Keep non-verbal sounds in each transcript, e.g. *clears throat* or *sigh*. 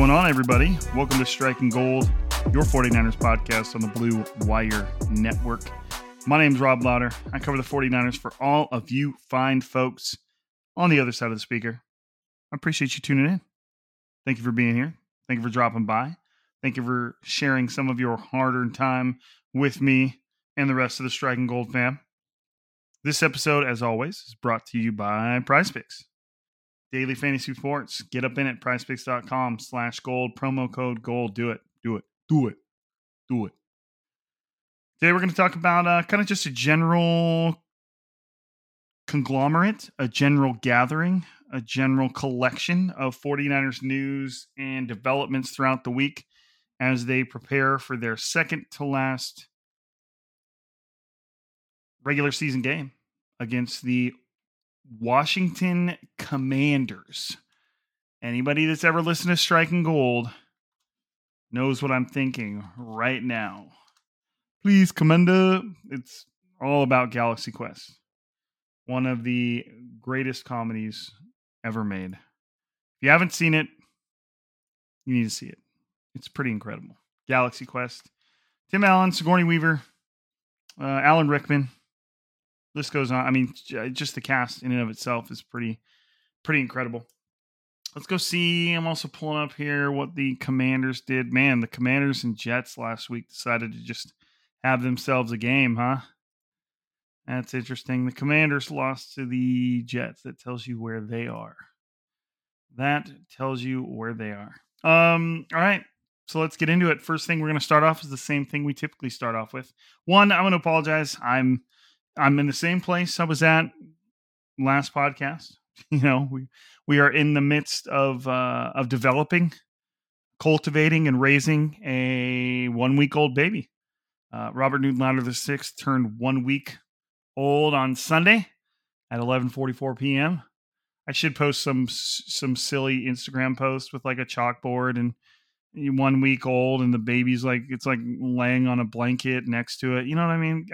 Going on, everybody? Welcome to Striking Gold, your 49ers podcast on the Blue Wire Network. My name is Rob Lowder. I cover the 49ers for all of you fine folks on the other side of the speaker. I appreciate you tuning in. Thank you for being here. Thank you for dropping by. Thank you for sharing some of your hard earned time with me and the rest of the Striking Gold fam. This episode, as always, is brought to you by Prize Picks. Daily fantasy sports. Get up in it. Prizepicks.com slash gold. Promo code gold. Do it. Do it. Do it. Do it. Today we're going to talk about uh, kind of just a general conglomerate, a general gathering, a general collection of 49ers news and developments throughout the week as they prepare for their second to last regular season game against the Washington Commanders. Anybody that's ever listened to Striking Gold knows what I'm thinking right now. Please, Commander. It's all about Galaxy Quest, one of the greatest comedies ever made. If you haven't seen it, you need to see it. It's pretty incredible. Galaxy Quest. Tim Allen, Sigourney Weaver, uh, Alan Rickman, list goes on. I mean, just the cast in and of itself is pretty, pretty incredible. Let's go see. I'm also pulling up here what the Commanders did. Man, the Commanders and Jets last week decided to just have themselves a game, huh? That's interesting. The Commanders lost to the Jets. That tells you where they are. That tells you where they are. Um, all right. So let's get into it. First thing we're going to start off is the same thing we typically start off with. One, I'm going to apologize. I'm I'm in the same place I was at last podcast. *laughs* You know, we we are in the midst of uh, of developing, cultivating, and raising a one week old baby. Uh, Robert Newton the sixth turned one week old on Sunday at 11:44 p.m. I should post some some silly Instagram post with like a chalkboard and one week old and the baby's like it's like laying on a blanket next to it. You know what I mean?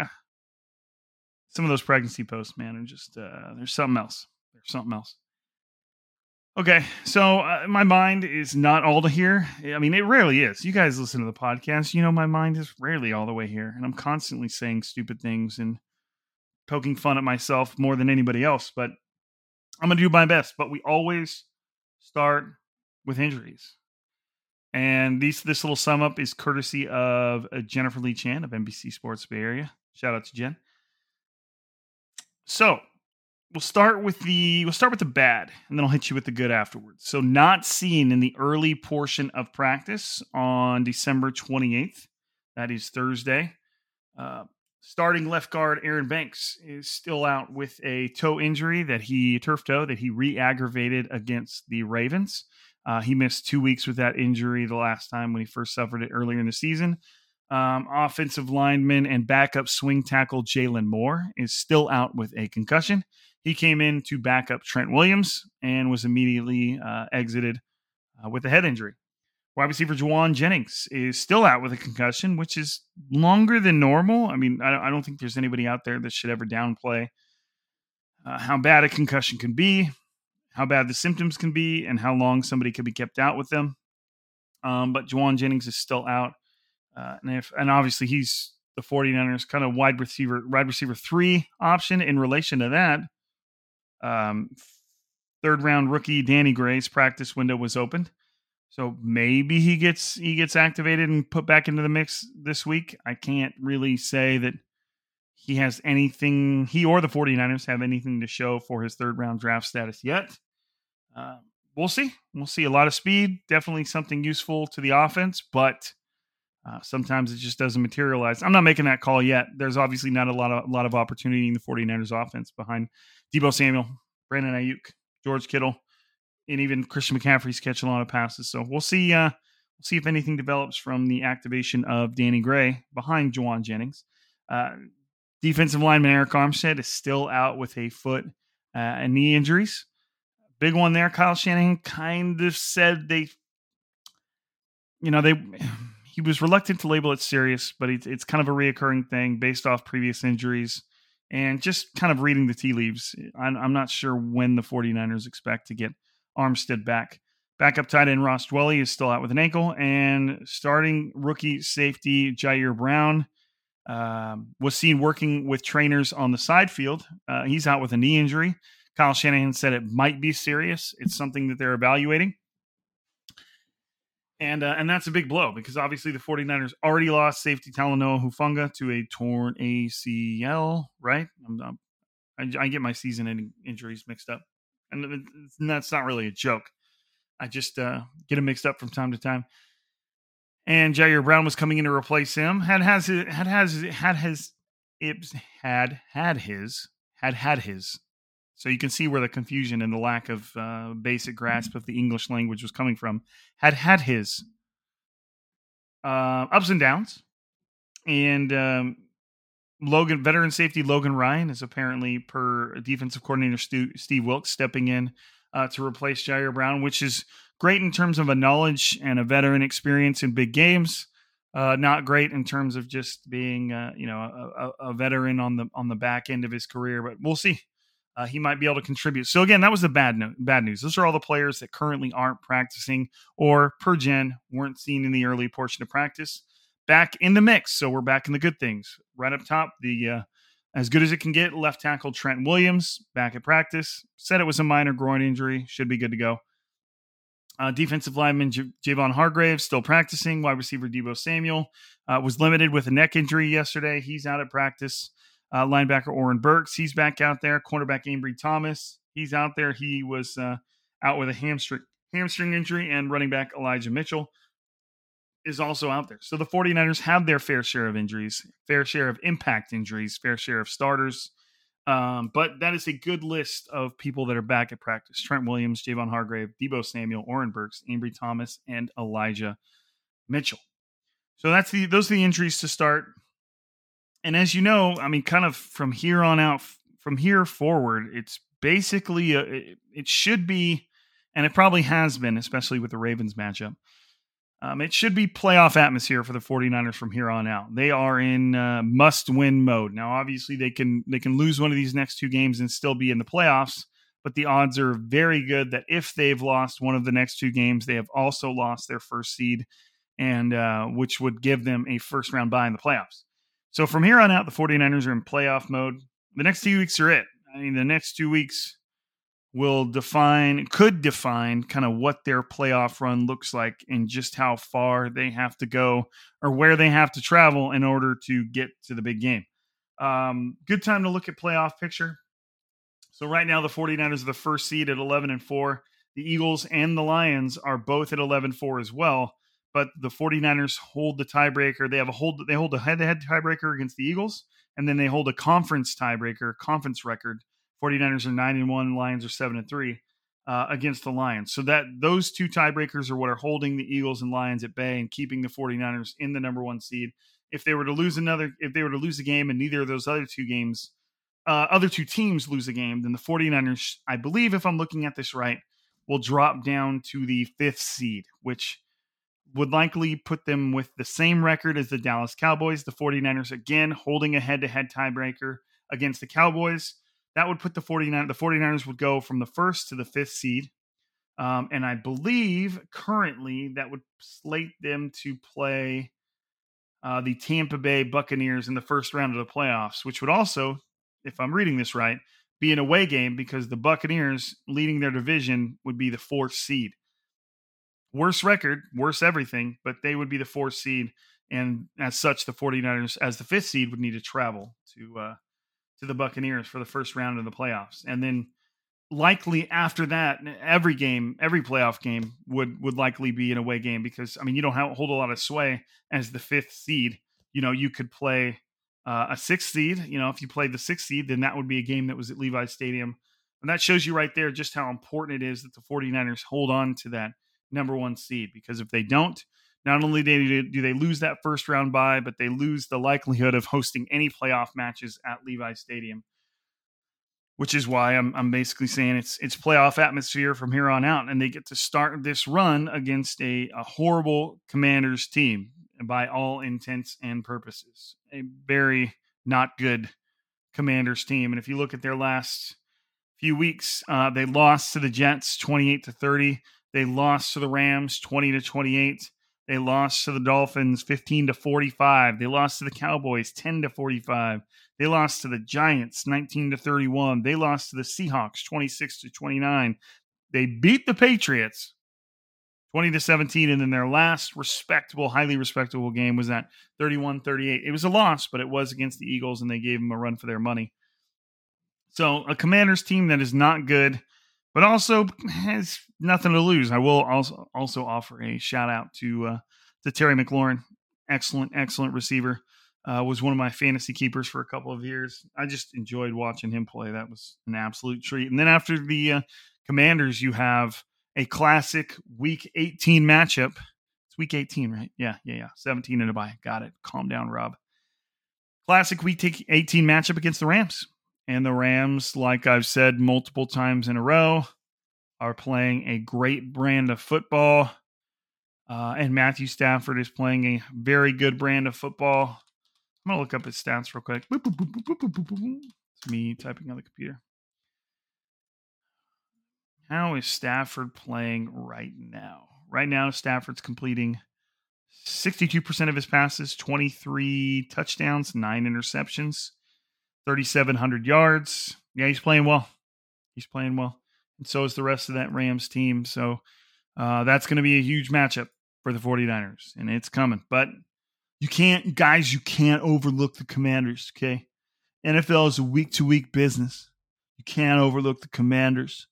Some of those pregnancy posts, man, are just uh, there's something else. There's something else. Okay, so uh, my mind is not all to here. I mean, it rarely is. You guys listen to the podcast, you know, my mind is rarely all the way here, and I'm constantly saying stupid things and poking fun at myself more than anybody else. But I'm gonna do my best. But we always start with injuries, and these this little sum up is courtesy of uh, Jennifer Lee Chan of NBC Sports Bay Area. Shout out to Jen. So we'll start with the we'll start with the bad, and then I'll hit you with the good afterwards. So not seen in the early portion of practice on December 28th. That is Thursday. Uh, starting left guard Aaron Banks is still out with a toe injury that he turf toe that he re-aggravated against the Ravens. Uh, he missed two weeks with that injury the last time when he first suffered it earlier in the season. Um, offensive lineman and backup swing tackle Jaylon Moore is still out with a concussion. He came in to back up Trent Williams and was immediately uh, exited uh, with a head injury. Wide receiver Jauan Jennings is still out with a concussion, which is longer than normal. I mean, I, I don't think there's anybody out there that should ever downplay uh, how bad a concussion can be, how bad the symptoms can be, and how long somebody could be kept out with them. Um, but Jauan Jennings is still out. Uh, and if and obviously he's the 49ers kind of wide receiver wide receiver three option in relation to that. Um, third round rookie Danny Gray's practice window was opened. So maybe he gets he gets activated and put back into the mix this week. I can't really say that he has anything he or the 49ers have anything to show for his third round draft status yet. Uh, we'll see. We'll see a lot of speed, definitely something useful to the offense, but uh, sometimes it just doesn't materialize. I'm not making that call yet. There's obviously not a lot of a lot of opportunity in the 49ers offense behind Deebo Samuel, Brandon Aiyuk, George Kittle, and even Christian McCaffrey's catching a lot of passes. So we'll see. Uh, we'll see if anything develops from the activation of Danny Gray behind Jauan Jennings. Uh, defensive lineman Arik Armstead is still out with a foot uh, and knee injuries. Big one there. Kyle Shanahan kind of said they, you know, they he was reluctant to label it serious, but it's, it's kind of a reoccurring thing based off previous injuries and just kind of reading the tea leaves. I'm, I'm not sure when the 49ers expect to get Armstead back. Backup tight end Ross Dwelley is still out with an ankle, and starting rookie safety Ji'Ayir Brown um, was seen working with trainers on the side field. Uh, he's out with a knee injury. Kyle Shanahan said it might be serious. It's something that they're evaluating. And uh, and that's a big blow because obviously the 49ers already lost safety Talanoa Hufanga to a torn ACL, right? I'm, I'm, I, I get my season ending injuries mixed up. And that's not really a joke. I just uh, get them mixed up from time to time. And Ji'Ayir Brown was coming in to replace him. Had has had has had his it had had his had had his so you can see where the confusion and the lack of uh, basic grasp of the English language was coming from. Had had his uh, ups and downs, and um, Logan veteran safety Logan Ryan is apparently per defensive coordinator Stu, Steve Wilks stepping in uh, to replace Ji'Ayir Brown, which is great in terms of a knowledge and a veteran experience in big games. Uh, not great in terms of just being, uh, you know, a, a, veteran on the on the back end of his career, but we'll see uh, he might be able to contribute. So again, that was the bad no- bad news. Those are all the players that currently aren't practicing or per Jen weren't seen in the early portion of practice. Back in the mix, so we're back in the good things. Right up top, the uh, as good as it can get. Left tackle Trent Williams back at practice. Said it was a minor groin injury. Should be good to go. Uh, defensive lineman J- Javon Hargrave still practicing. Wide receiver Deebo Samuel uh, was limited with a neck injury yesterday. He's out at practice. Uh, linebacker Oren Burks, he's back out there. Cornerback Ambry Thomas, he's out there. He was uh, out with a hamstring hamstring injury, and running back Elijah Mitchell is also out there. So the 49ers have their fair share of injuries, fair share of impact injuries, fair share of starters. Um, but that is a good list of people that are back at practice. Trent Williams, Javon Hargrave, Deebo Samuel, Oren Burks, Ambry Thomas, and Elijah Mitchell. So that's the those are the injuries to start and as you know, I mean, kind of from here on out, from here forward, it's basically a, it should be, and it probably has been, especially with the Ravens matchup. Um, it should be playoff atmosphere for the 49ers from here on out. They are in uh, must-win mode. Now, obviously, they can they can lose one of these next two games and still be in the playoffs, but the odds are very good that if they've lost one of the next two games, they have also lost their first seed, and uh, which would give them a first round bye in the playoffs. So from here on out, the 49ers are in playoff mode. The next two weeks are it. I mean, the next two weeks will define, could define kind of what their playoff run looks like and just how far they have to go or where they have to travel in order to get to the big game. Um, good time to look at playoff picture. So right now, the 49ers are the first seed at 11 and 4. The Eagles and the Lions are both at 11 4 as well but the 49ers hold the tiebreaker. They have a hold they hold a head-to-head tiebreaker against the Eagles, and then they hold a conference tiebreaker, conference record. 49ers are 9 and 1, Lions are 7 and 3 uh, against the Lions. So that those two tiebreakers are what are holding the Eagles and Lions at bay and keeping the 49ers in the number 1 seed. if they were to lose another, if they were to lose a game and neither of those other two games, uh, other two teams lose a game, then the 49ers, I believe, if I'm looking at this right, will drop down to the fifth seed, which would likely put them with the same record as the Dallas Cowboys. The 49ers, again, holding a head to head tiebreaker against the Cowboys. That would put the 49 the 49ers would go from the first to the fifth seed. Um, and I believe currently that would slate them to play uh, the Tampa Bay Buccaneers in the first round of the playoffs, which would also, if I'm reading this right, be an away game because the Buccaneers leading their division would be the fourth seed. Worst record, worse everything, but they would be the fourth seed. And as such, the 49ers, as the fifth seed, would need to travel to uh, to the Buccaneers for the first round of the playoffs. And then likely after that, every game, every playoff game would would likely be an away game because I mean you don't have, hold a lot of sway as the fifth seed. You know, you could play uh, a sixth seed. You know, if you played the sixth seed, then that would be a game that was at Levi Stadium. And that shows you right there just how important it is that the 49ers hold on to that number one seed because if they don't, not only do they lose that first round bye, but they lose the likelihood of hosting any playoff matches at Levi Stadium which is why I'm I'm basically saying it's it's playoff atmosphere from here on out, and they get to start this run against a, a horrible Commanders team by all intents and purposes, a very not good Commanders team. And if you look at their last few weeks, uh, they lost to the Jets 28 to 30. They lost to the Rams 20 to 28. They lost to the Dolphins 15 to 45. They lost to the Cowboys 10 to 45. They lost to the Giants 19 to 31. They lost to the Seahawks 26 to 29. They beat the Patriots 20 to 17 and then their last respectable, highly respectable game was that 31-38. It was a loss, but it was against the Eagles and they gave them a run for their money. So, a Commanders team that is not good but also has nothing to lose. I will also also offer a shout out to uh, to Terry McLaurin, excellent excellent receiver. Uh, was one of my fantasy keepers for a couple of years. I just enjoyed watching him play. That was an absolute treat. And then after the uh, Commanders, you have a classic Week 18 matchup. It's Week 18, right? Yeah, yeah, yeah. 17 and a bye. Got it. Calm down, Rob. Classic Week 18 matchup against the Rams. And the Rams, like I've said multiple times in a row, are playing a great brand of football. Uh, and Matthew Stafford is playing a very good brand of football. I'm going to look up his stats real quick. It's me typing on the computer. How is Stafford playing right now? Right now, Stafford's completing 62% of his passes, 23 touchdowns, nine interceptions. 3,700 yards. Yeah, he's playing well. He's playing well. And so is the rest of that Rams team. So uh, that's going to be a huge matchup for the 49ers, and it's coming. But you can't, guys, you can't overlook the commanders, okay? NFL is a week to week business. You can't overlook the commanders.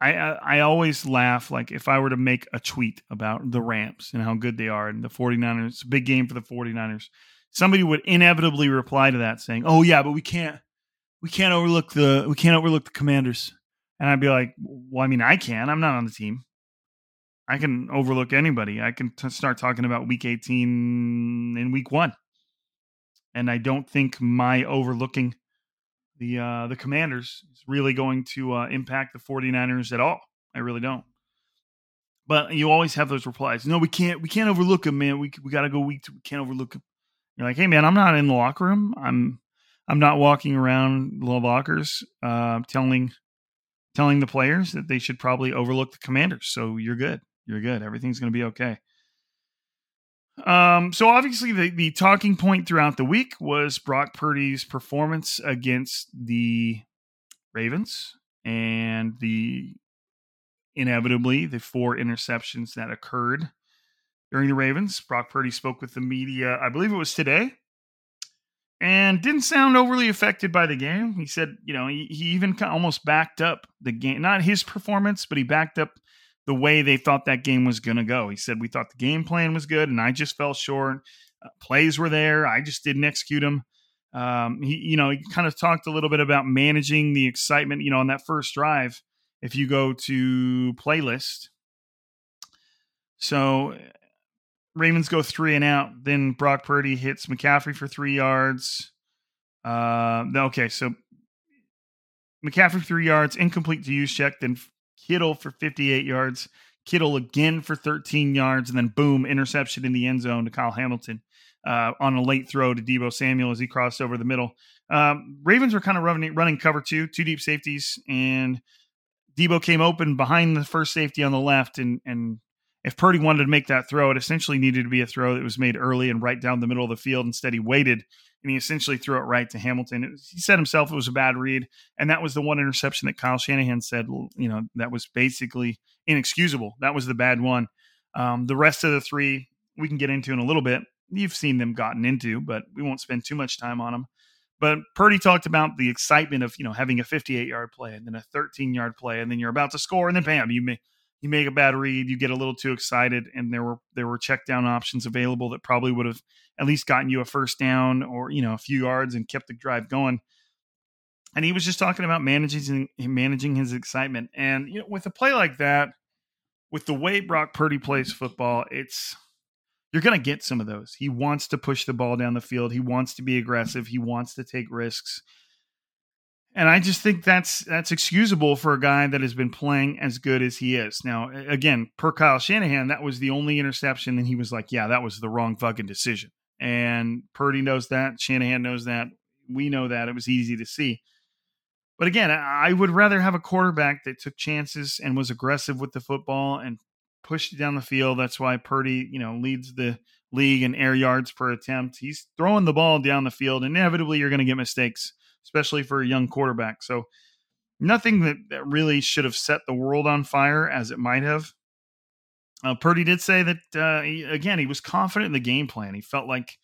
I, I, I always laugh like if I were to make a tweet about the Rams and how good they are and the 49ers, it's a big game for the 49ers somebody would inevitably reply to that saying, "Oh yeah, but we can't we can't overlook the we can't overlook the Commanders." And I'd be like, "Well, I mean, I can. I'm not on the team. I can overlook anybody. I can t- start talking about Week 18 in Week One." And I don't think my overlooking the uh, the Commanders is really going to uh, impact the 49ers at all. I really don't. But you always have those replies. No, we can't. We can't overlook them, man. We we got to go week. We can't overlook them. You're like, hey man, I'm not in the locker room. I'm I'm not walking around the lockers uh, telling telling the players that they should probably overlook the commanders. So you're good. You're good. Everything's going to be okay. Um, so obviously the, the talking point throughout the week was Brock Purdy's performance against the Ravens and the inevitably the four interceptions that occurred during the Ravens. Brock Purdy spoke with the media, I believe it was today, and didn't sound overly affected by the game. He said, you know, he, he even almost backed up the game, not his performance, but he backed up the way they thought that game was going to go. He said, we thought the game plan was good, and I just fell short. Uh, plays were there, I just didn't execute them. Um, he, you know, he kind of talked a little bit about managing the excitement. You know, on that first drive, if you go to playlist, so Ravens go three and out. Then Brock Purdy hits McCaffrey for three yards. Uh, okay, so McCaffrey three yards, incomplete to Juszczyk. Then Kittle for 58 yards. Kittle again for 13 yards, and then boom, interception in the end zone to Kyle Hamilton uh, on a late throw to Deebo Samuel as he crossed over the middle. Um, Ravens were kind of running, running cover two, two deep safeties, and Deebo came open behind the first safety on the left, and and if Purdy wanted to make that throw, it essentially needed to be a throw that was made early and right down the middle of the field. Instead, he waited and he essentially threw it right to Hamilton. Was, he said himself it was a bad read, and that was the one interception that Kyle Shanahan said, you know, that was basically inexcusable. That was the bad one. Um, the rest of the three we can get into in a little bit. You've seen them gotten into, but we won't spend too much time on them. But Purdy talked about the excitement of you know having a 58 yard play and then a 13 yard play, and then you're about to score, and then bam, you may you make a bad read, you get a little too excited, and there were there were check down options available that probably would have at least gotten you a first down or you know a few yards and kept the drive going. And he was just talking about managing managing his excitement, and you know with a play like that, with the way Brock Purdy plays football, it's you're going to get some of those. He wants to push the ball down the field. He wants to be aggressive. He wants to take risks. And I just think that's that's excusable for a guy that has been playing as good as he is. Now, again, per Kyle Shanahan, that was the only interception, and he was like, "Yeah, that was the wrong fucking decision." And Purdy knows that. Shanahan knows that. We know that. It was easy to see. But again, I would rather have a quarterback that took chances and was aggressive with the football and pushed it down the field. That's why Purdy, you know, leads the league in air yards per attempt. He's throwing the ball down the field. Inevitably, you're going to get mistakes especially for a young quarterback. So nothing that, that really should have set the world on fire as it might have. Uh, Purdy did say that, uh, he, again, he was confident in the game plan. He felt like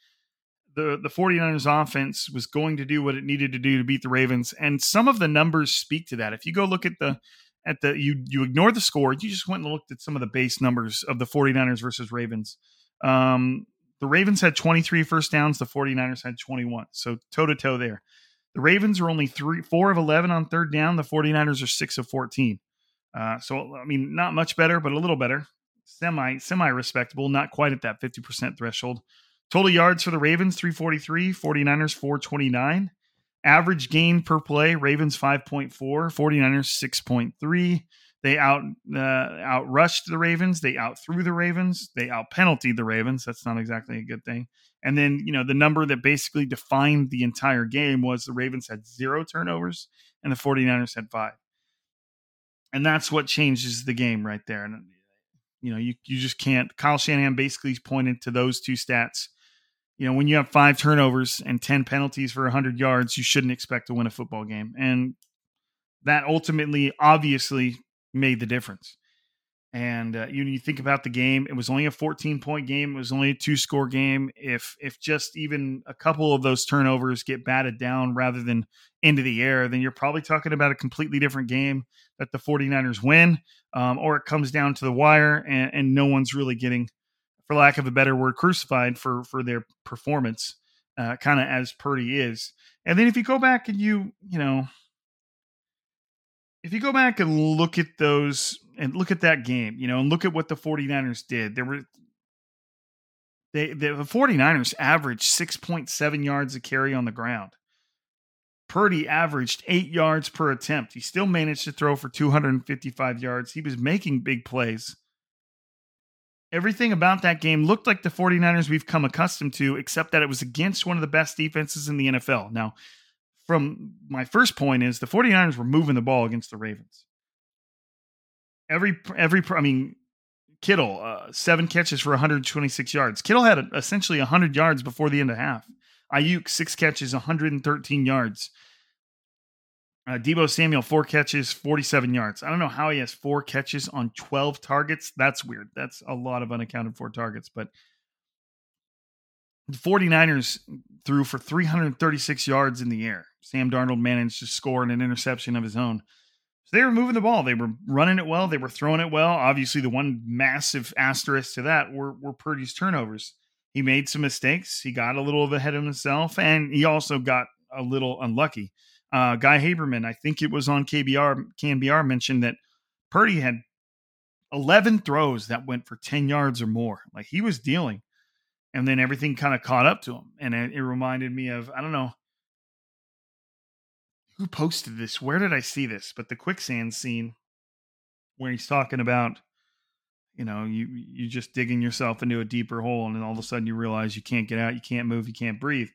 the, the 49ers offense was going to do what it needed to do to beat the Ravens. And some of the numbers speak to that. If you go look at the, at the, you, you ignore the score, you just went and looked at some of the base numbers of the 49ers versus Ravens. Um, the Ravens had 23 first downs, the 49ers had 21. So toe to toe there. The Ravens are only three, four of 11 on third down. The 49ers are six of 14. Uh, so, I mean, not much better, but a little better. Semi, semi respectable, not quite at that 50% threshold. Total yards for the Ravens, 343, 49ers, 429. Average gain per play, Ravens 5.4, 49ers 6.3. They out uh, out rushed the Ravens. They out threw the Ravens. They out penaltied the Ravens. That's not exactly a good thing. And then, you know, the number that basically defined the entire game was the Ravens had zero turnovers and the 49ers had five. And that's what changes the game right there. And, you know, you, you just can't. Kyle Shanahan basically pointed to those two stats. You know, when you have five turnovers and 10 penalties for 100 yards, you shouldn't expect to win a football game. And that ultimately, obviously, made the difference. And uh, you, you think about the game; it was only a 14 point game. It was only a two score game. If if just even a couple of those turnovers get batted down rather than into the air, then you're probably talking about a completely different game that the 49ers win, um, or it comes down to the wire and, and no one's really getting, for lack of a better word, crucified for for their performance, uh, kind of as Purdy is. And then if you go back and you you know if you go back and look at those and look at that game, you know, and look at what the 49ers did, there were they the 49ers averaged 6.7 yards a carry on the ground. Purdy averaged 8 yards per attempt. He still managed to throw for 255 yards. He was making big plays. Everything about that game looked like the 49ers we've come accustomed to, except that it was against one of the best defenses in the NFL. Now, from my first point is the 49ers were moving the ball against the Ravens. Every every I mean Kittle uh, seven catches for 126 yards. Kittle had a, essentially 100 yards before the end of half. Aiyuk, six catches, 113 yards. Uh, Deebo Samuel four catches, 47 yards. I don't know how he has four catches on 12 targets. That's weird. That's a lot of unaccounted for targets, but the 49ers threw for 336 yards in the air. Sam Darnold managed to score an interception of his own. So they were moving the ball. They were running it well. They were throwing it well. Obviously, the one massive asterisk to that were, were Purdy's turnovers. He made some mistakes. He got a little ahead of himself, and he also got a little unlucky. Uh, Guy Haberman, I think it was on KBR, KNBR, mentioned that Purdy had 11 throws that went for 10 yards or more. Like he was dealing. And then everything kind of caught up to him, and it, it reminded me of I don't know who posted this. Where did I see this? But the quicksand scene where he's talking about you know you you just digging yourself into a deeper hole and then all of a sudden you realize you can't get out you can't move you can't breathe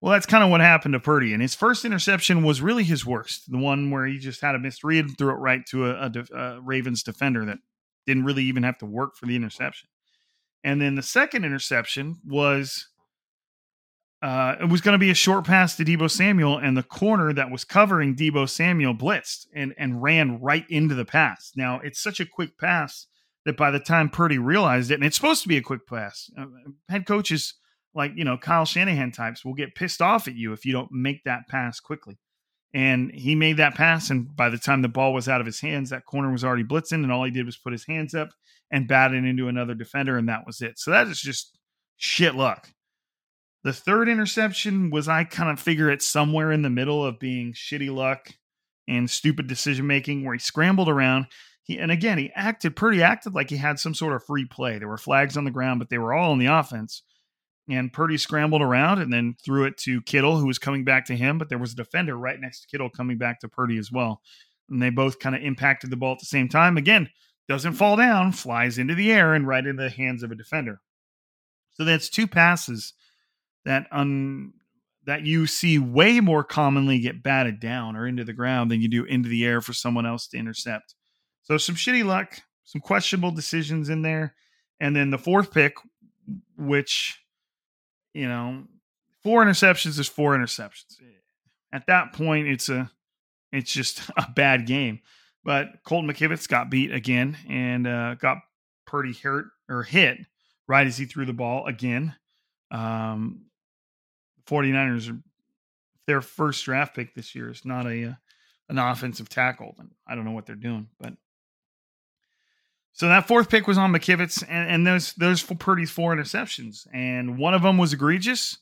well that's kind of what happened to purdy and his first interception was really his worst the one where he just had a misread and threw it right to a, a, a ravens defender that didn't really even have to work for the interception and then the second interception was uh, it was going to be a short pass to Deebo Samuel, and the corner that was covering Deebo Samuel blitzed and and ran right into the pass. Now it's such a quick pass that by the time Purdy realized it, and it's supposed to be a quick pass, uh, head coaches like you know Kyle Shanahan types will get pissed off at you if you don't make that pass quickly. And he made that pass, and by the time the ball was out of his hands, that corner was already blitzing, and all he did was put his hands up and bat it into another defender, and that was it. So that is just shit luck. The third interception was I kind of figure it's somewhere in the middle of being shitty luck and stupid decision making where he scrambled around. He and again he acted pretty acted like he had some sort of free play. There were flags on the ground, but they were all on the offense. And Purdy scrambled around and then threw it to Kittle, who was coming back to him, but there was a defender right next to Kittle coming back to Purdy as well. And they both kind of impacted the ball at the same time. Again, doesn't fall down, flies into the air and right into the hands of a defender. So that's two passes that un that you see way more commonly get batted down or into the ground than you do into the air for someone else to intercept. So some shitty luck, some questionable decisions in there, and then the fourth pick, which you know, four interceptions is four interceptions. At that point, it's a it's just *laughs* a bad game. But Colton McKivitz got beat again and uh, got pretty hurt or hit right as he threw the ball again. Um, 49ers are their first draft pick this year is not a uh, an offensive tackle. And I don't know what they're doing, but so that fourth pick was on McKivitz, and, and those those Purdy's four interceptions, and one of them was egregious.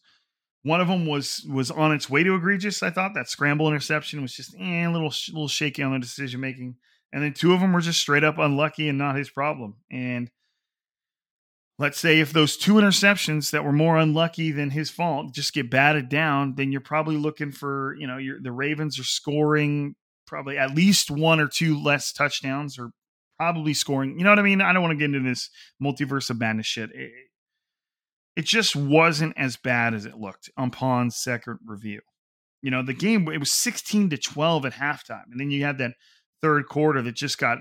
One of them was was on its way to egregious. I thought that scramble interception was just eh, a little little shaky on the decision making, and then two of them were just straight up unlucky and not his problem. And let's say if those two interceptions that were more unlucky than his fault just get batted down, then you're probably looking for, you know, the Ravens are scoring probably at least one or two less touchdowns or probably scoring. You know what I mean? I don't want to get into this multiverse of madness shit. It, it just wasn't as bad as it looked upon second review. You know, the game, it was 16 to 12 at halftime. And then you had that third quarter that just got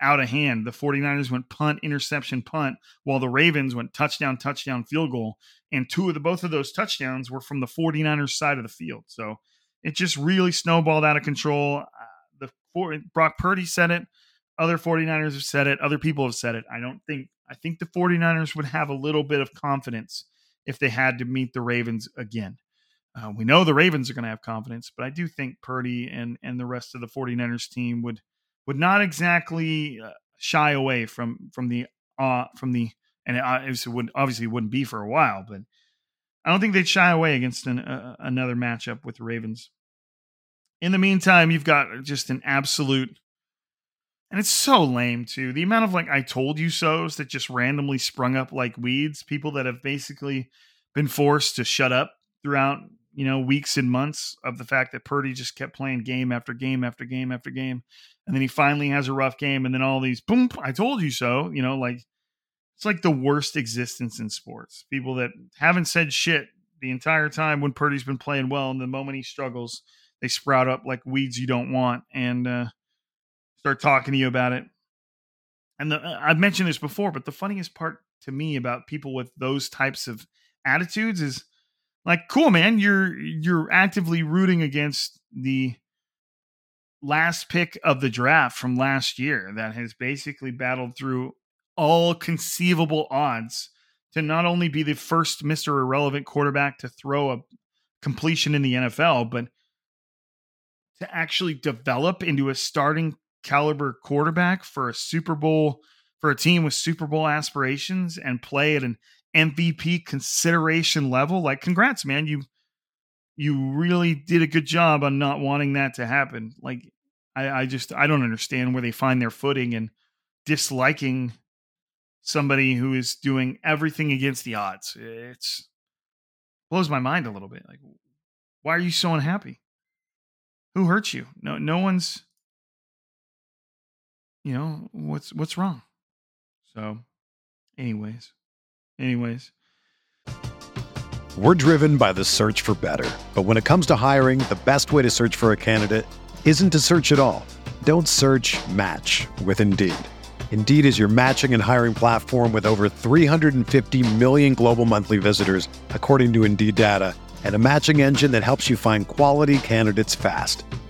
out of hand. The 49ers went punt, interception, punt, while the Ravens went touchdown, touchdown, field goal. And two of the both of those touchdowns were from the 49ers side of the field. So it just really snowballed out of control. Uh, the four, Brock Purdy said it. Other 49ers have said it. Other people have said it. I don't think I think the 49ers would have a little bit of confidence if they had to meet the Ravens again. Uh, we know the Ravens are going to have confidence, but I do think Purdy and and the rest of the 49ers team would would not exactly uh, shy away from from the uh from the and it obviously wouldn't, obviously wouldn't be for a while, but I don't think they'd shy away against an, uh, another matchup with the Ravens. In the meantime, you've got just an absolute, and it's so lame too. The amount of like I told you so's that just randomly sprung up like weeds. People that have basically been forced to shut up throughout you know, weeks and months of the fact that Purdy just kept playing game after game after game after game. And then he finally has a rough game. And then all these, boom, I told you so. You know, like it's like the worst existence in sports. People that haven't said shit the entire time when Purdy's been playing well. And the moment he struggles, they sprout up like weeds you don't want and uh, start talking to you about it. And the, uh, I've mentioned this before, but the funniest part to me about people with those types of attitudes is like cool man you're you're actively rooting against the last pick of the draft from last year that has basically battled through all conceivable odds to not only be the first Mr. Irrelevant quarterback to throw a completion in the NFL, but to actually develop into a starting caliber quarterback for a Super Bowl for a team with Super Bowl aspirations and play at an MVP consideration level, like congrats, man. You you really did a good job on not wanting that to happen. Like I, I just I don't understand where they find their footing and disliking somebody who is doing everything against the odds. It's blows my mind a little bit. Like, why are you so unhappy? Who hurt you? No, no one's. You know what's what's wrong. So, anyways, anyways. We're driven by the search for better. But when it comes to hiring, the best way to search for a candidate isn't to search at all. Don't search match with Indeed. Indeed is your matching and hiring platform with over 350 million global monthly visitors, according to Indeed data, and a matching engine that helps you find quality candidates fast.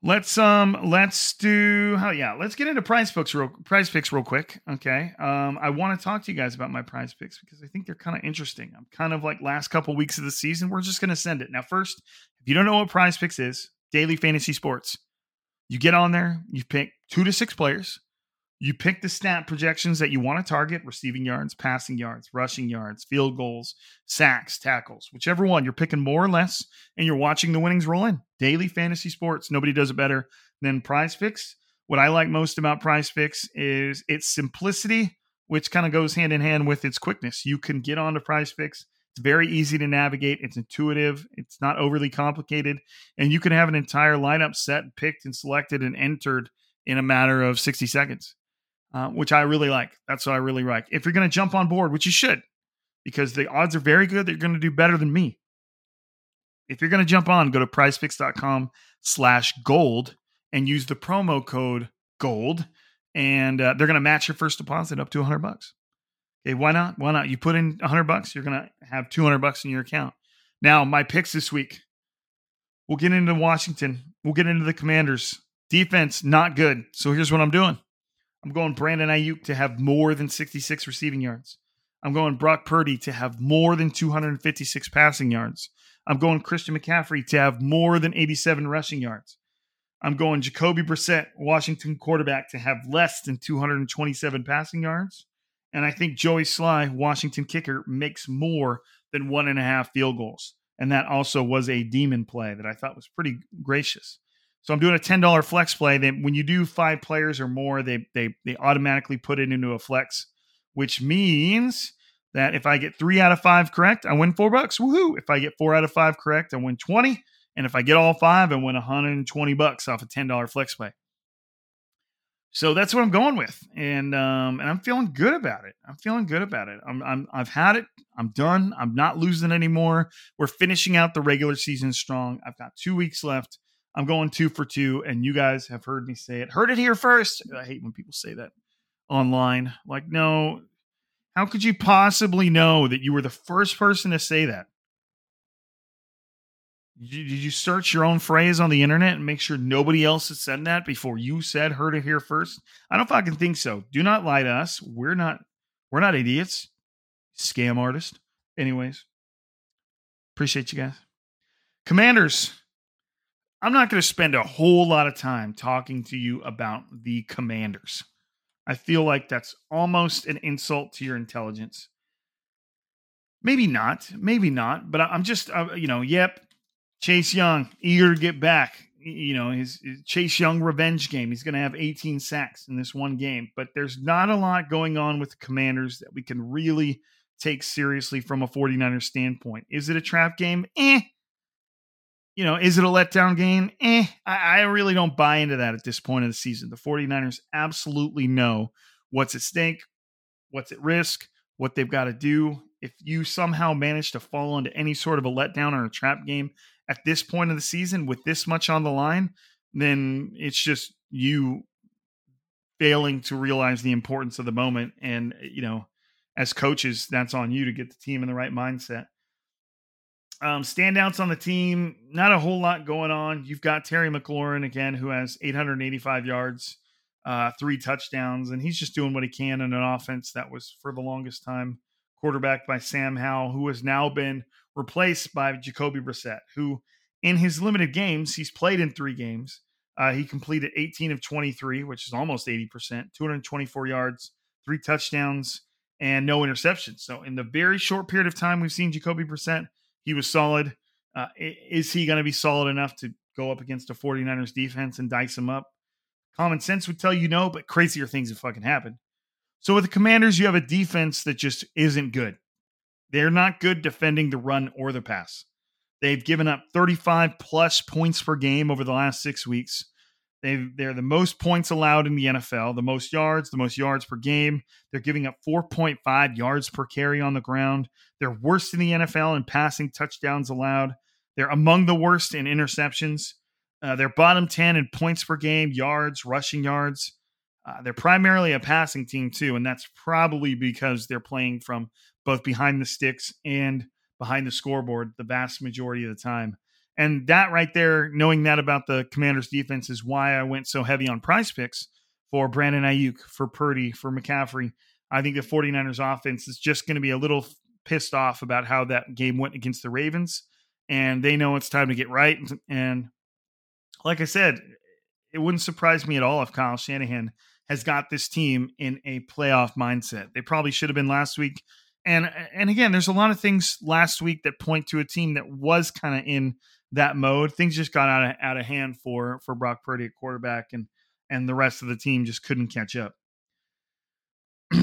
Let's um let's do how yeah let's get into prize picks real prize picks real quick okay? Um I want to talk to you guys about my prize picks because I think they're kind of interesting. I'm kind of like last couple weeks of the season we're just gonna send it. Now first if you don't know what prize picks is daily fantasy sports. You get on there you pick two to six players you pick the stat projections that you want to target receiving yards passing yards rushing yards field goals sacks tackles whichever one. You're picking more or less and you're watching the winnings roll in. Daily fantasy sports nobody does it better than Prize Picks. What i like most about Prize Picks is its simplicity which kind of goes hand in hand with its quickness. You can get onto Prize Picks. It's very easy to navigate. It's intuitive. It's not overly complicated. And you can have an entire lineup set picked and selected and entered in a matter of 60 seconds uh, which I really like. That's what I really like. If you're going to jump on board, which you should, because the odds are very good that you're going to do better than me. If you're going to jump on, go to prizepicks.com slash gold and use the promo code gold, and uh, they're going to match your first deposit up to 100 bucks. Okay, why not? Why not? You put in 100 bucks, you're going to have 200 bucks in your account. Now, my picks this week. We'll get into Washington. We'll get into the Commanders. Defense, not good. So here's what I'm doing. I'm going Brandon Aiyuk to have more than 66 receiving yards. I'm going Brock Purdy to have more than 256 passing yards. I'm going Christian McCaffrey to have more than 87 rushing yards. I'm going Jacoby Brissett, Washington quarterback, to have less than 227 passing yards. And I think Joey Slye, Washington kicker, makes more than one and a half field goals. And that also was a demon play that I thought was pretty gracious. So I'm doing a ten dollar flex play. That when you do five players or more, they they they automatically put it into a flex, which means that if I get three out of five correct, I win four bucks. Woohoo! If I get four out of five correct, I win twenty. And if I get all five, I win 120 bucks off a ten dollar flex play. So that's what I'm going with, and um, and I'm feeling good about it. I'm feeling good about it. I'm, I'm I've had it. I'm done. I'm not losing anymore. We're finishing out the regular season strong. I've got two weeks left. I'm going two for two, and you guys have heard me say it. Heard it here first. I hate when people say that online. Like, no, how could you possibly know that you were the first person to say that? Did you, search your own phrase on the internet and make sure nobody else had said that before you said heard it here first? I don't fucking think so. Do not lie to us. We're not we're not idiots. Scam artist. Anyways, appreciate you guys. Commanders, I'm not going to spend a whole lot of time talking to you about the commanders. I feel like that's almost an insult to your intelligence. Maybe not, maybe not, but I'm just, uh, you know, yep, Chase Young, eager to get back. you know, his, his Chase Young revenge game. He's going to have 18 sacks in this one game, but there's not a lot going on with the Commanders that we can really take seriously from a 49er standpoint. Is it a trap game? Eh. You know, is it a letdown game? Eh. I, I really don't buy into that at this point of the season. The 49ers absolutely know what's at stake, what's at risk, what they've got to do. If you somehow manage to fall into any sort of a letdown or a trap game at this point of the season with this much on the line, then it's just you failing to realize the importance of the moment. And, you know, as coaches, that's on you to get the team in the right mindset. Um, standouts on the team, not a whole lot going on. You've got Terry McLaurin again, who has 885 yards, uh, three touchdowns, and he's just doing what he can in an offense that was for the longest time quarterbacked by Sam Howell, who has now been replaced by Jacoby Brissett, who in his limited games, he's played in three games. Uh, he completed 18 of 23, which is almost 80%, 224 yards, three touchdowns, and no interceptions. So, in the very short period of time we've seen Jacoby Brissett, he was solid. Uh, is he going to be solid enough to go up against a 49ers defense and dice him up? Common sense would tell you no, but crazier things have fucking happened. So, with the Commanders, you have a defense that just isn't good. They're not good defending the run or the pass. They've given up 35 plus points per game over the last six weeks. They've, they're the most points allowed in the NFL, the most yards, the most yards per game. They're giving up 4.5 yards per carry on the ground. They're worst in the NFL in passing touchdowns allowed. They're among the worst in interceptions. Uh, they're bottom 10 in points per game, yards, rushing yards. Uh, they're primarily a passing team, too, and that's probably because they're playing from both behind the sticks and behind the scoreboard the vast majority of the time. And that right there, knowing that about the Commanders defense is why I went so heavy on Prize Picks for Brandon Aiyuk, for Purdy, for McCaffrey. I think the 49ers offense is just going to be a little pissed off about how that game went against the Ravens. And they know it's time to get right. And like I said, it wouldn't surprise me at all if Kyle Shanahan has got this team in a playoff mindset. They probably should have been last week and and again, there's a lot of things last week that point to a team that was kind of in that mode. Things just got out of out of hand for for Brock Purdy at quarterback, and and the rest of the team just couldn't catch up. *clears throat*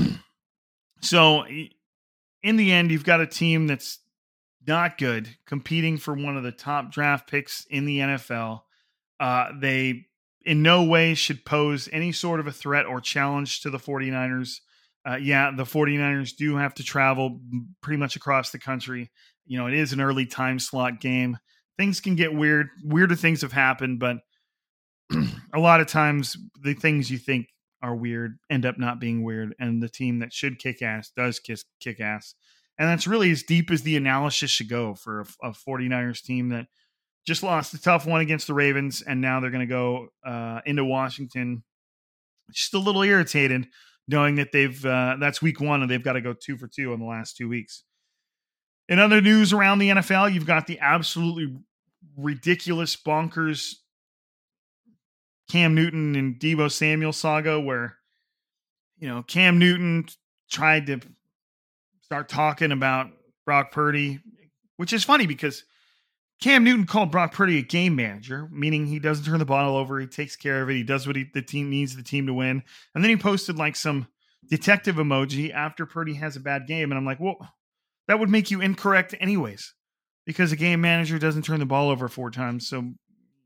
so, in the end, you've got a team that's not good, competing for one of the top draft picks in the NFL. Uh, they in no way should pose any sort of a threat or challenge to the 49ers uh, yeah, the 49ers do have to travel pretty much across the country. You know, it is an early time slot game. Things can get weird. Weirder things have happened, but *clears throat* a lot of times the things you think are weird end up not being weird. And the team that should kick ass does kiss, kick ass. And that's really as deep as the analysis should go for a, a 49ers team that just lost a tough one against the Ravens. And now they're going to go uh, into Washington just a little irritated knowing that they've uh, that's week one and they've got to go two for two in the last two weeks. In other news around the NFL, you've got the absolutely ridiculous bonkers Cam Newton and Deebo Samuel saga where you know Cam Newton tried to start talking about Brock Purdy, which is funny because Cam Newton called Brock Purdy a game manager, meaning he doesn't turn the bottle over. He takes care of it. He does what he, the team needs the team to win. And then he posted like some detective emoji after Purdy has a bad game. And I'm like, well, that would make you incorrect anyways, because a game manager doesn't turn the ball over four times. So,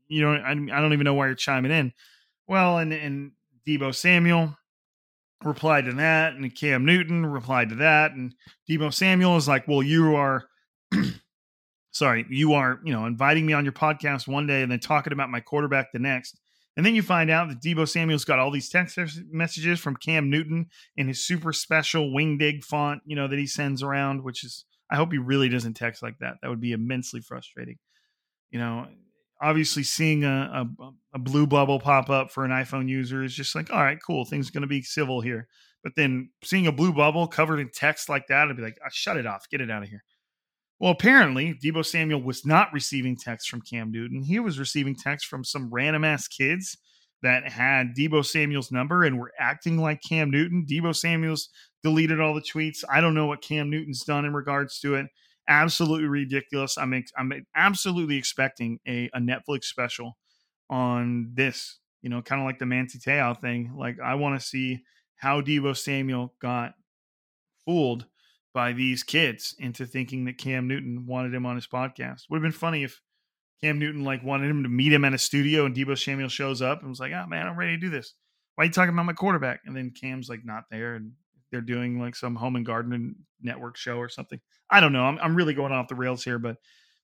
you know, I, I don't even know why you're chiming in. Well, and, and Deebo Samuel replied to that, and Cam Newton replied to that. And Deebo Samuel is like, well, you are *clears throat* sorry, you are, you know, inviting me on your podcast one day and then talking about my quarterback the next. And then you find out that Deebo Samuel's got all these text messages from Cam Newton in his super special wingding font, you know, that he sends around, which is, I hope he really doesn't text like that. That would be immensely frustrating. You know, obviously seeing a, a, a blue bubble pop up for an iPhone user is just like, all right, cool. Things going to be civil here. But then seeing a blue bubble covered in text like that, I'd be like, oh, shut it off. Get it out of here. Well, apparently, Deebo Samuel was not receiving text from Cam Newton. He was receiving text from some random ass kids that had Deebo Samuel's number and were acting like Cam Newton. Deebo Samuel's deleted all the tweets. I don't know what Cam Newton's done in regards to it. Absolutely ridiculous. I'm I'm absolutely expecting a, a Netflix special on this. You know, kind of like the Manti Te'o thing. Like I want to see how Deebo Samuel got fooled by these kids into thinking that Cam Newton wanted him on his podcast. Would have been funny if Cam Newton like wanted him to meet him at a studio and Deebo Samuel shows up and was like, "Oh man, I'm ready to do this. Why are you talking about my quarterback?" And then Cam's like not there and they're doing like some home and garden network show or something. I don't know. I'm I'm really going off the rails here, but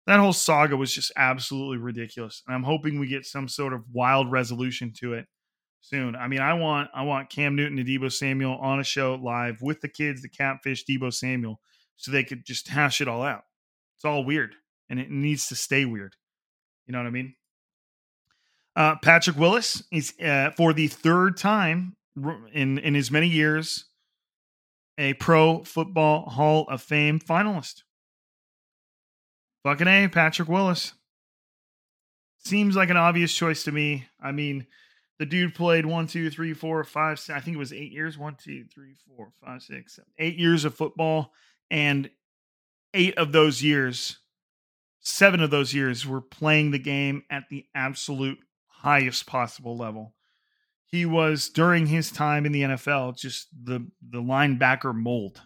that whole saga was just absolutely ridiculous. And I'm hoping we get some sort of wild resolution to it soon. I mean, I want I want Cam Newton and Deebo Samuel on a show live with the kids, the catfish Deebo Samuel, so they could just hash it all out. It's all weird, and it needs to stay weird. You know what I mean? Uh, Patrick Willis is uh, for the third time in in as many years a Pro Football Hall of Fame finalist. Fucking A, Patrick Willis. Seems like an obvious choice to me. I mean, the dude played one, two, three, four, five, six, I think it was eight years. One, two, three, four, five, six, seven, eight years of football. And eight of those years, seven of those years were playing the game at the absolute highest possible level he was during his time in the NFL just the the linebacker mold.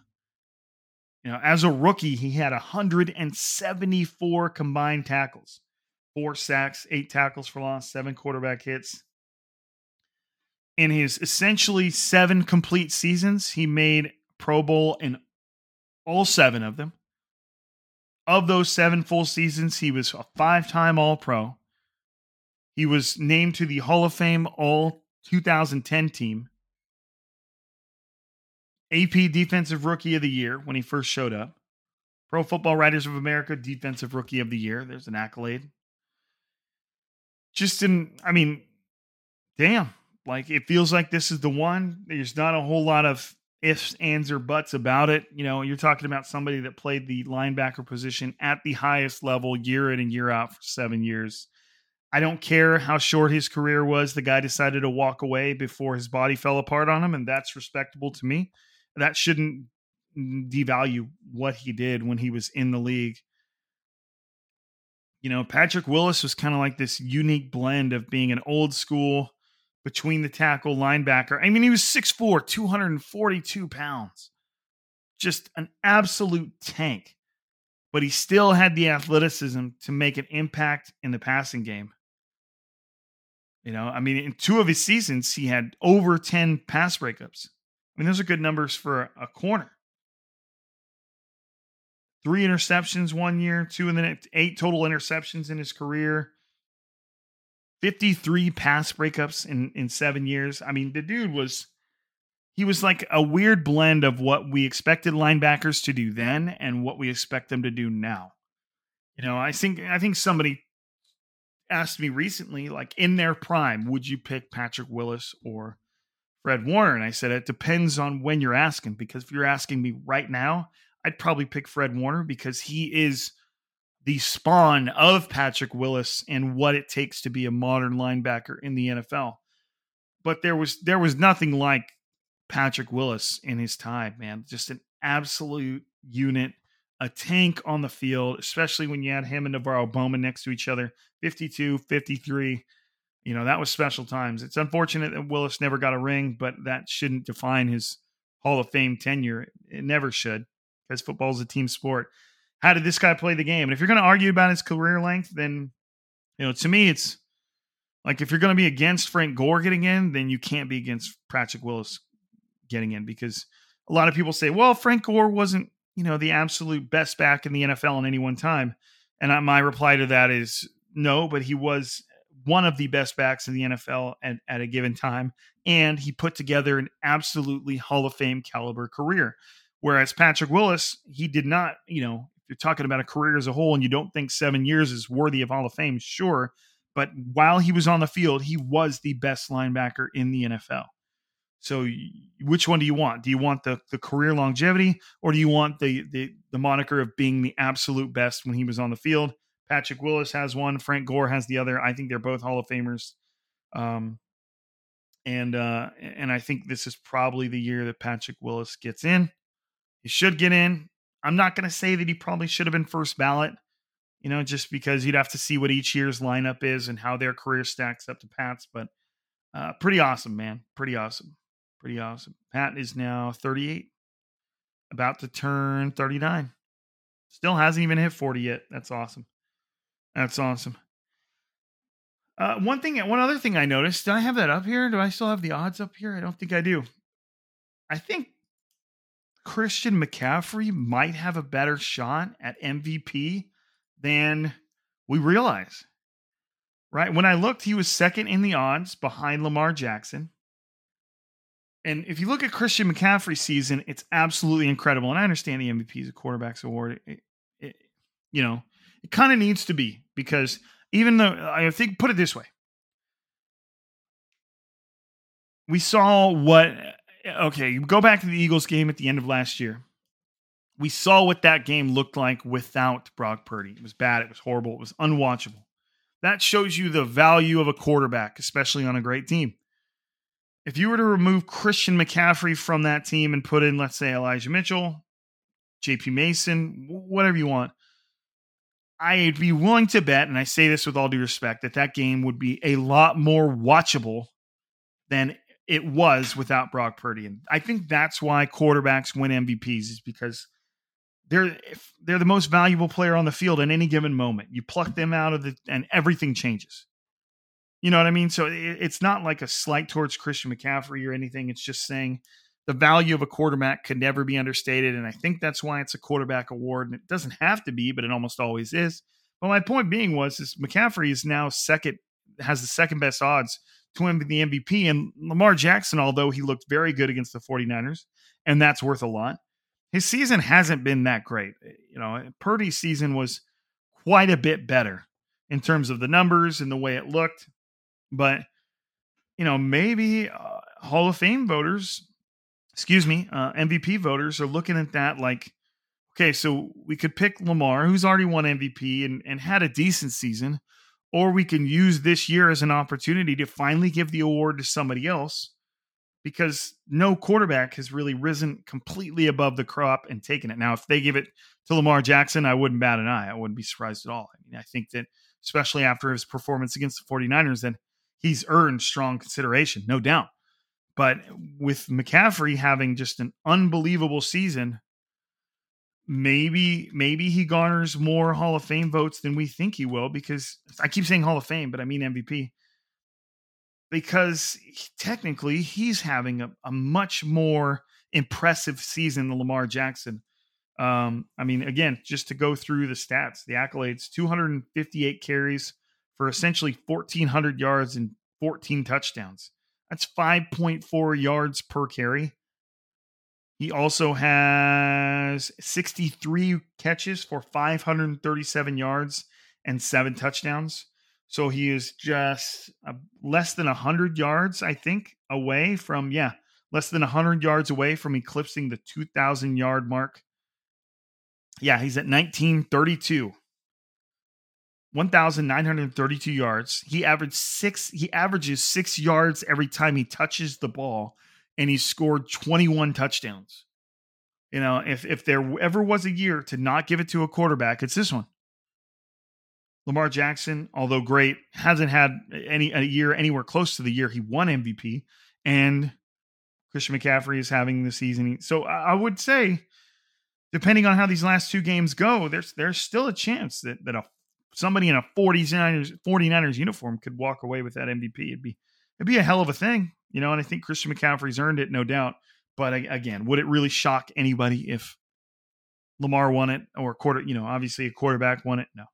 You know, as a rookie, he had 174 combined tackles, four sacks, eight tackles for loss, seven quarterback hits. In his essentially seven complete seasons, he made Pro Bowl in all seven of them. Of those seven full seasons, he was a five time All Pro. He was named to the Hall of Fame All 2010 team. AP Defensive Rookie of the Year when he first showed up. Pro Football Writers of America Defensive Rookie of the Year. There's an accolade. Just in, I mean, damn. Like it feels like this is the one. There's not a whole lot of ifs, ands, or buts about it. You know, you're talking about somebody that played the linebacker position at the highest level year in and year out for seven years. I don't care how short his career was. The guy decided to walk away before his body fell apart on him, and that's respectable to me. That shouldn't devalue what he did when he was in the league. You know, Patrick Willis was kind of like this unique blend of being an old school between the tackle linebacker. I mean, he was 6'4, 242 pounds. Just an absolute tank. But he still had the athleticism to make an impact in the passing game. You know, I mean, in two of his seasons, he had over 10 pass breakups. I mean, those are good numbers for a corner. Three interceptions one year, two in the next, eight total interceptions in his career. 53 pass breakups in, in seven years. I mean, the dude was, he was like a weird blend of what we expected linebackers to do then and what we expect them to do now. You know, I think, I think somebody asked me recently, like in their prime, would you pick Patrick Willis or Fred Warner? And I said, it depends on when you're asking, because if you're asking me right now, I'd probably pick Fred Warner because he is the spawn of Patrick Willis and what it takes to be a modern linebacker in the NFL. But there was there was nothing like Patrick Willis in his time, man. Just an absolute unit a tank on the field, especially when you had him and NaVorro Bowman next to each other, 52, 53. You know, that was special times. It's unfortunate that Willis never got a ring, but that shouldn't define his Hall of Fame tenure. It never should, because football is a team sport. How did this guy play the game? And if you're going to argue about his career length, then, you know, to me, it's like if you're going to be against Frank Gore getting in, then you can't be against Patrick Willis getting in because a lot of people say, well, Frank Gore wasn't you know, the absolute best back in the NFL in any one time? And my reply to that is no, but he was one of the best backs in the NFL at, at a given time. And he put together an absolutely Hall of Fame caliber career. Whereas Patrick Willis, he did not, you know, you're talking about a career as a whole and you don't think seven years is worthy of Hall of Fame, sure. But while he was on the field, he was the best linebacker in the NFL. So which one do you want? Do you want the the career longevity or do you want the the the moniker of being the absolute best when he was on the field? Patrick Willis has one, Frank Gore has the other. I think they're both Hall of Famers. Um and uh and I think this is probably the year that Patrick Willis gets in. He should get in. I'm not going to say that he probably should have been first ballot, You know, just because you'd have to see what each year's lineup is and how their career stacks up to Pat's. But uh, pretty awesome, man. Pretty awesome. Pretty awesome. Pat is now 38, about to turn 39. Still hasn't even hit 40 yet. That's awesome. That's awesome. Uh, one thing, one other thing I noticed. Did I have that up here? Do I still have the odds up here? I don't think I do. I think Christian McCaffrey might have a better shot at MVP than we realize. Right? When I looked, he was second in the odds behind Lamar Jackson. And if you look at Christian McCaffrey's season, it's absolutely incredible. And I understand the MVP is a quarterback's award. It, it, you know, it kind of needs to be because even though I think, put it this way, we saw what, okay, go back to the Eagles game at the end of last year. We saw what that game looked like without Brock Purdy. It was bad. It was horrible. It was unwatchable. That shows you the value of a quarterback, especially on a great team. If you were to remove Christian McCaffrey from that team and put in, let's say, Elijah Mitchell, JP Mason, whatever you want, I'd be willing to bet, and I say this with all due respect, that that game would be a lot more watchable than it was without Brock Purdy. And I think that's why quarterbacks win MVPs is because they're they're the most valuable player on the field at any given moment. You pluck them out of the and everything changes. You know what I mean? So it, it's not like a slight towards Christian McCaffrey or anything. It's just saying the value of a quarterback could never be understated. And I think that's why it's a quarterback award. And it doesn't have to be, but it almost always is. But my point being was is McCaffrey is now second, has the second best odds to win the MVP. And Lamar Jackson, although he looked very good against the 49ers, and that's worth a lot, his season hasn't been that great. You know, Purdy's season was quite a bit better in terms of the numbers and the way it looked. But, you know, maybe uh, Hall of Fame voters excuse me, uh, MVP voters are looking at that like, okay, so we could pick Lamar, who's already won MVP and, and had a decent season, or we can use this year as an opportunity to finally give the award to somebody else because no quarterback has really risen completely above the crop and taken it. Now, if they give it to Lamar Jackson, I wouldn't bat an eye. I wouldn't be surprised at all. I mean, I think that especially after his performance against the 49ers, then he's earned strong consideration, no doubt. But with McCaffrey having just an unbelievable season, maybe maybe he garners more Hall of Fame votes than we think he will because I keep saying Hall of Fame, but I mean MVP. Because technically he's having a, a much more impressive season than Lamar Jackson. Um, I mean, again, just to go through the stats, the accolades 258 carries for essentially 1,400 yards and 14 touchdowns. That's 5.4 yards per carry. He also has 63 catches for 537 yards and seven touchdowns. So he is just uh, less than 100 yards, I think, away from, yeah, less than 100 yards away from eclipsing the 2,000 yard mark. Yeah, he's at 1932. 1,932 yards. He averaged six. He averages six yards every time he touches the ball, and he scored 21 touchdowns. You know, if if there ever was a year to not give it to a quarterback, it's this one. Lamar Jackson, although great, hasn't had any a year anywhere close to the year he won MVP, and Christian McCaffrey is having the season. So I would say, depending on how these last two games go, there's there's still a chance that that a somebody in a 49ers 49ers uniform could walk away with that MVP. It'd be it'd be a hell of a thing, you know. And I think Christian McCaffrey's earned it, no doubt. But again, would it really shock anybody if Lamar won it or quarter? You know, obviously a quarterback won it. No.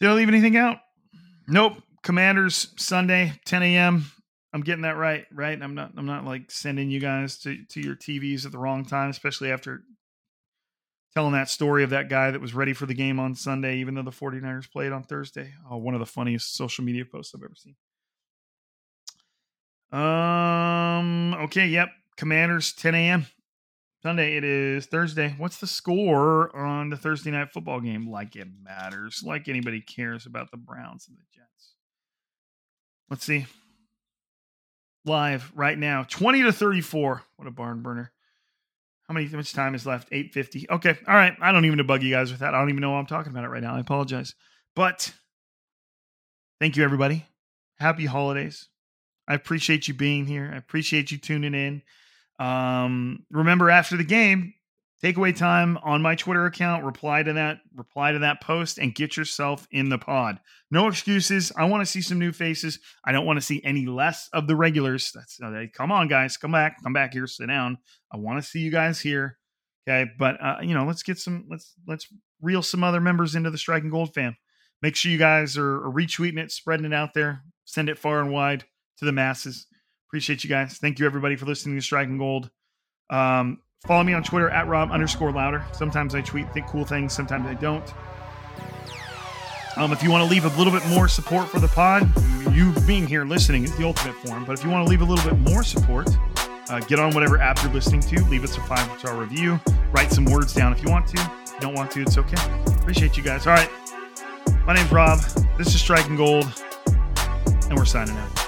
Did I leave anything out? Nope. Commanders Sunday, 10 a.m. I'm getting that right, right? I'm not I'm not like sending you guys to, to your TVs at the wrong time, especially after telling that story of that guy that was ready for the game on Sunday, even though the 49ers played on Thursday. Oh, one of the funniest social media posts I've ever seen. Um, okay, yep. Commanders, 10 a.m. Sunday. It is Thursday. What's the score on the Thursday night football game? Like it matters. Like anybody cares about the Browns and the Jets. Let's see. Live right now, 20 to 34. What a barn burner. How many how much time is left? 850. Okay. All right. I don't even to bug you guys with that. I don't even know why I'm talking about it right now. I apologize. But thank you, everybody. Happy holidays. I appreciate you being here. I appreciate you tuning in. Um, remember after the game, takeaway time on my Twitter account. Reply to that, reply to that post, and get yourself in the pod. No excuses. I want to see some new faces. I don't want to see any less of the regulars. That's uh, come on, guys, come back, come back here, sit down. I want to see you guys here. Okay, but uh, you know, let's get some let's let's reel some other members into the Striking Gold fam. Make sure you guys are, are retweeting it, spreading it out there, send it far and wide to the masses. Appreciate you guys. Thank you everybody for listening to Striking Gold. Um, follow me on Twitter at Rob underscore Lowder. Sometimes I tweet think cool things, sometimes I don't. Um, if you want to leave a little bit more support for the pod, you being here listening is the ultimate form. But if you want to leave a little bit more support, uh, get on whatever app you're listening to, leave us a five star review, write some words down if you want to. If you don't want to, it's okay. Appreciate you guys. All right. My name's Rob. This is Striking Gold, and we're signing out.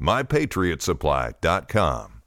mypatriotsupply.com.